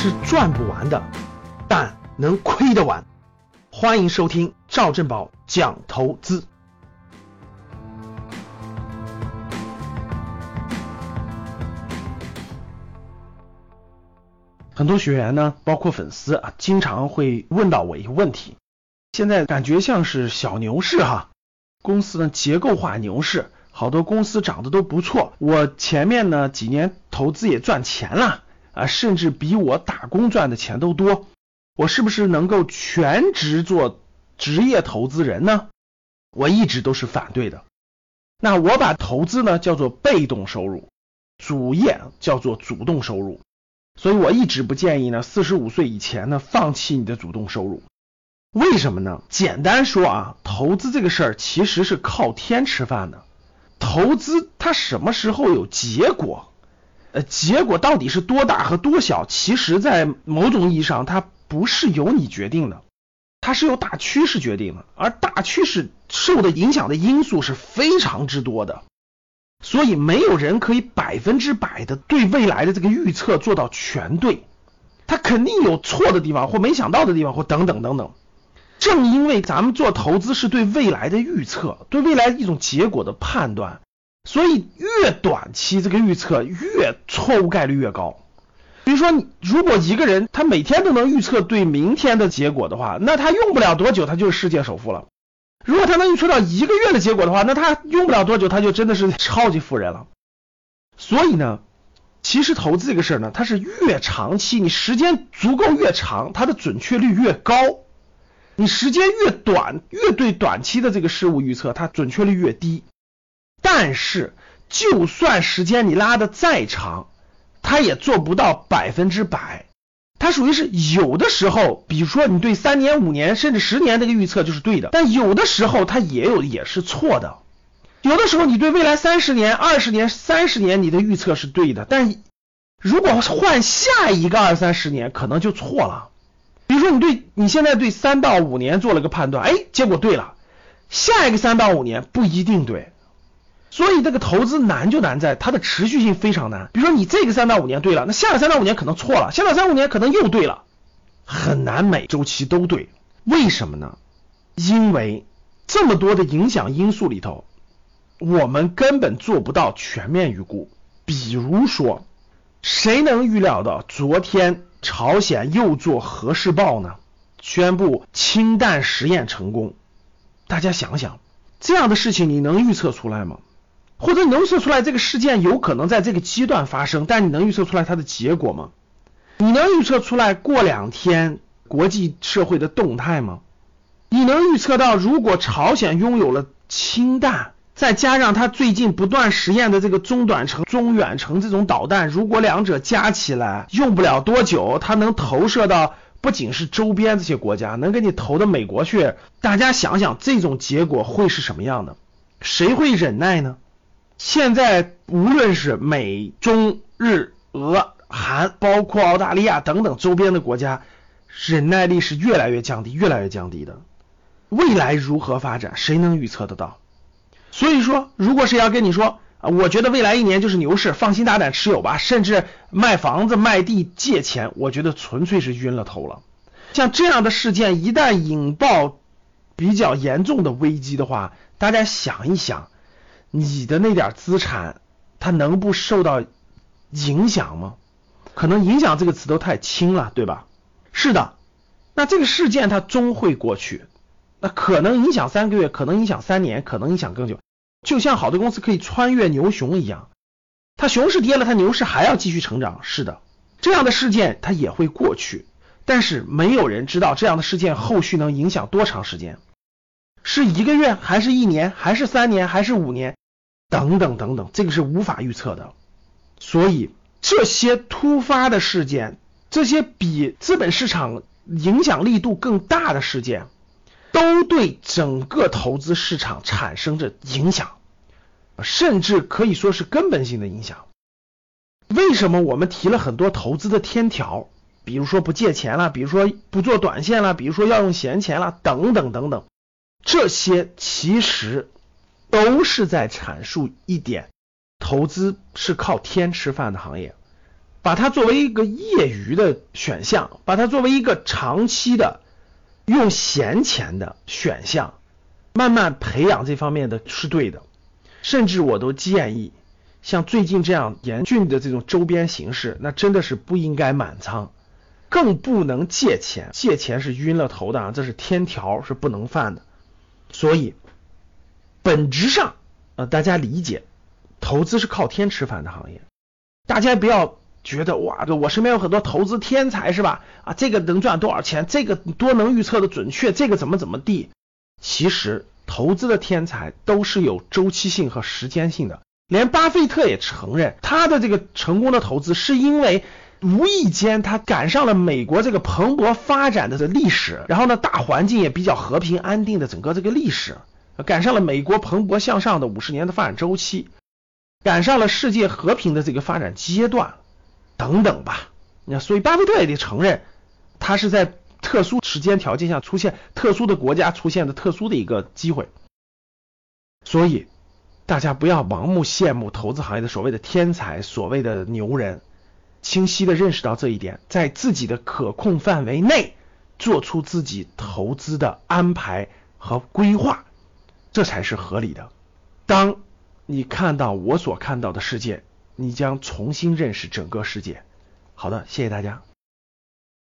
是赚不完的，但能亏得完。欢迎收听赵正宝讲投资。很多学员呢，包括粉丝啊，经常会问到我一个问题：现在感觉像是小牛市哈，公司呢结构化牛市，好多公司涨得都不错。我前面呢几年投资也赚钱了啊，甚至比我打工赚的钱都多。我是不是能够全职做职业投资人呢？我一直都是反对的。那我把投资呢叫做被动收入，主业叫做主动收入。所以我一直不建议呢，四十五岁以前呢放弃你的主动收入。为什么呢？简单说啊，投资这个事儿其实是靠天吃饭的。投资它什么时候有结果？呃，结果到底是多大和多小？其实，在某种意义上，它不是由你决定的，它是由大趋势决定的。而大趋势受的影响的因素是非常之多的。所以没有人可以百分之百的对未来的这个预测做到全对，他肯定有错的地方或没想到的地方或等等等等。正因为咱们做投资是对未来的预测，对未来一种结果的判断，所以越短期这个预测越错误概率越高。比如说，如果一个人他每天都能预测对明天的结果的话，那他用不了多久他就是世界首富了。如果他能预测到一个月的结果的话，那他用不了多久，他就真的是超级富人了。所以呢，其实投资这个事儿呢，它是越长期，你时间足够越长，它的准确率越高；你时间越短，越对短期的这个事物预测，它准确率越低。但是，就算时间你拉的再长，它也做不到百分之百。它属于是有的时候，比如说你对三年、五年甚至十年这个预测就是对的，但有的时候它也有也是错的。有的时候你对未来三十年、二十年、三十年你的预测是对的，但如果换下一个二三十年，可能就错了。比如说你对你现在对三到五年做了个判断，哎，结果对了，下一个三到五年不一定对。所以这个投资难就难在它的持续性非常难。比如说你这个三到五年对了，那下个三到五年可能错了，下个三五年可能又对了，很难每周期都对。为什么呢？因为这么多的影响因素里头，我们根本做不到全面预估。比如说，谁能预料到昨天朝鲜又做核试爆呢？宣布氢弹实验成功，大家想想，这样的事情你能预测出来吗？或者你能预测出来这个事件有可能在这个阶段发生，但你能预测出来它的结果吗？你能预测出来过两天国际社会的动态吗？你能预测到如果朝鲜拥有了氢弹，再加上它最近不断实验的这个中短程、中远程这种导弹，如果两者加起来用不了多久，它能投射到不仅是周边这些国家，能给你投到美国去？大家想想这种结果会是什么样的？谁会忍耐呢？现在无论是美、中、日、俄、韩，包括澳大利亚等等周边的国家，忍耐力是越来越降低，越来越降低的。未来如何发展，谁能预测得到？所以说，如果谁要跟你说啊，我觉得未来一年就是牛市，放心大胆持有吧，甚至卖房子、卖地借钱，我觉得纯粹是晕了头了。像这样的事件一旦引爆比较严重的危机的话，大家想一想。你的那点资产，它能不受到影响吗？可能影响这个词都太轻了，对吧？是的，那这个事件它终会过去，那可能影响三个月，可能影响三年，可能影响更久。就像好的公司可以穿越牛熊一样，它熊市跌了，它牛市还要继续成长。是的，这样的事件它也会过去，但是没有人知道这样的事件后续能影响多长时间。是一个月，还是一年，还是三年，还是五年，等等等等，这个是无法预测的。所以这些突发的事件，这些比资本市场影响力度更大的事件，都对整个投资市场产生着影响，甚至可以说是根本性的影响。为什么我们提了很多投资的天条？比如说不借钱了，比如说不做短线了，比如说要用闲钱了，等等等等。这些其实都是在阐述一点：投资是靠天吃饭的行业。把它作为一个业余的选项，把它作为一个长期的用闲钱的选项，慢慢培养这方面的是对的。甚至我都建议，像最近这样严峻的这种周边形势，那真的是不应该满仓，更不能借钱，借钱是晕了头的啊，这是天条，是不能犯的。所以，本质上，呃，大家理解，投资是靠天吃饭的行业，大家不要觉得哇，我身边有很多投资天才是吧？啊，这个能赚多少钱？这个多能预测的准确？这个怎么怎么地？其实。投资的天才都是有周期性和时间性的，连巴菲特也承认，他的这个成功的投资是因为无意间他赶上了美国这个蓬勃发展的这历史，然后呢，大环境也比较和平安定的整个这个历史，赶上了美国蓬勃向上的五十年的发展周期，赶上了世界和平的这个发展阶段等等吧。那所以巴菲特也得承认，他是在。特殊时间条件下出现特殊的国家出现的特殊的一个机会，所以大家不要盲目羡慕投资行业的所谓的天才、所谓的牛人，清晰的认识到这一点，在自己的可控范围内做出自己投资的安排和规划，这才是合理的。当你看到我所看到的世界，你将重新认识整个世界。好的，谢谢大家。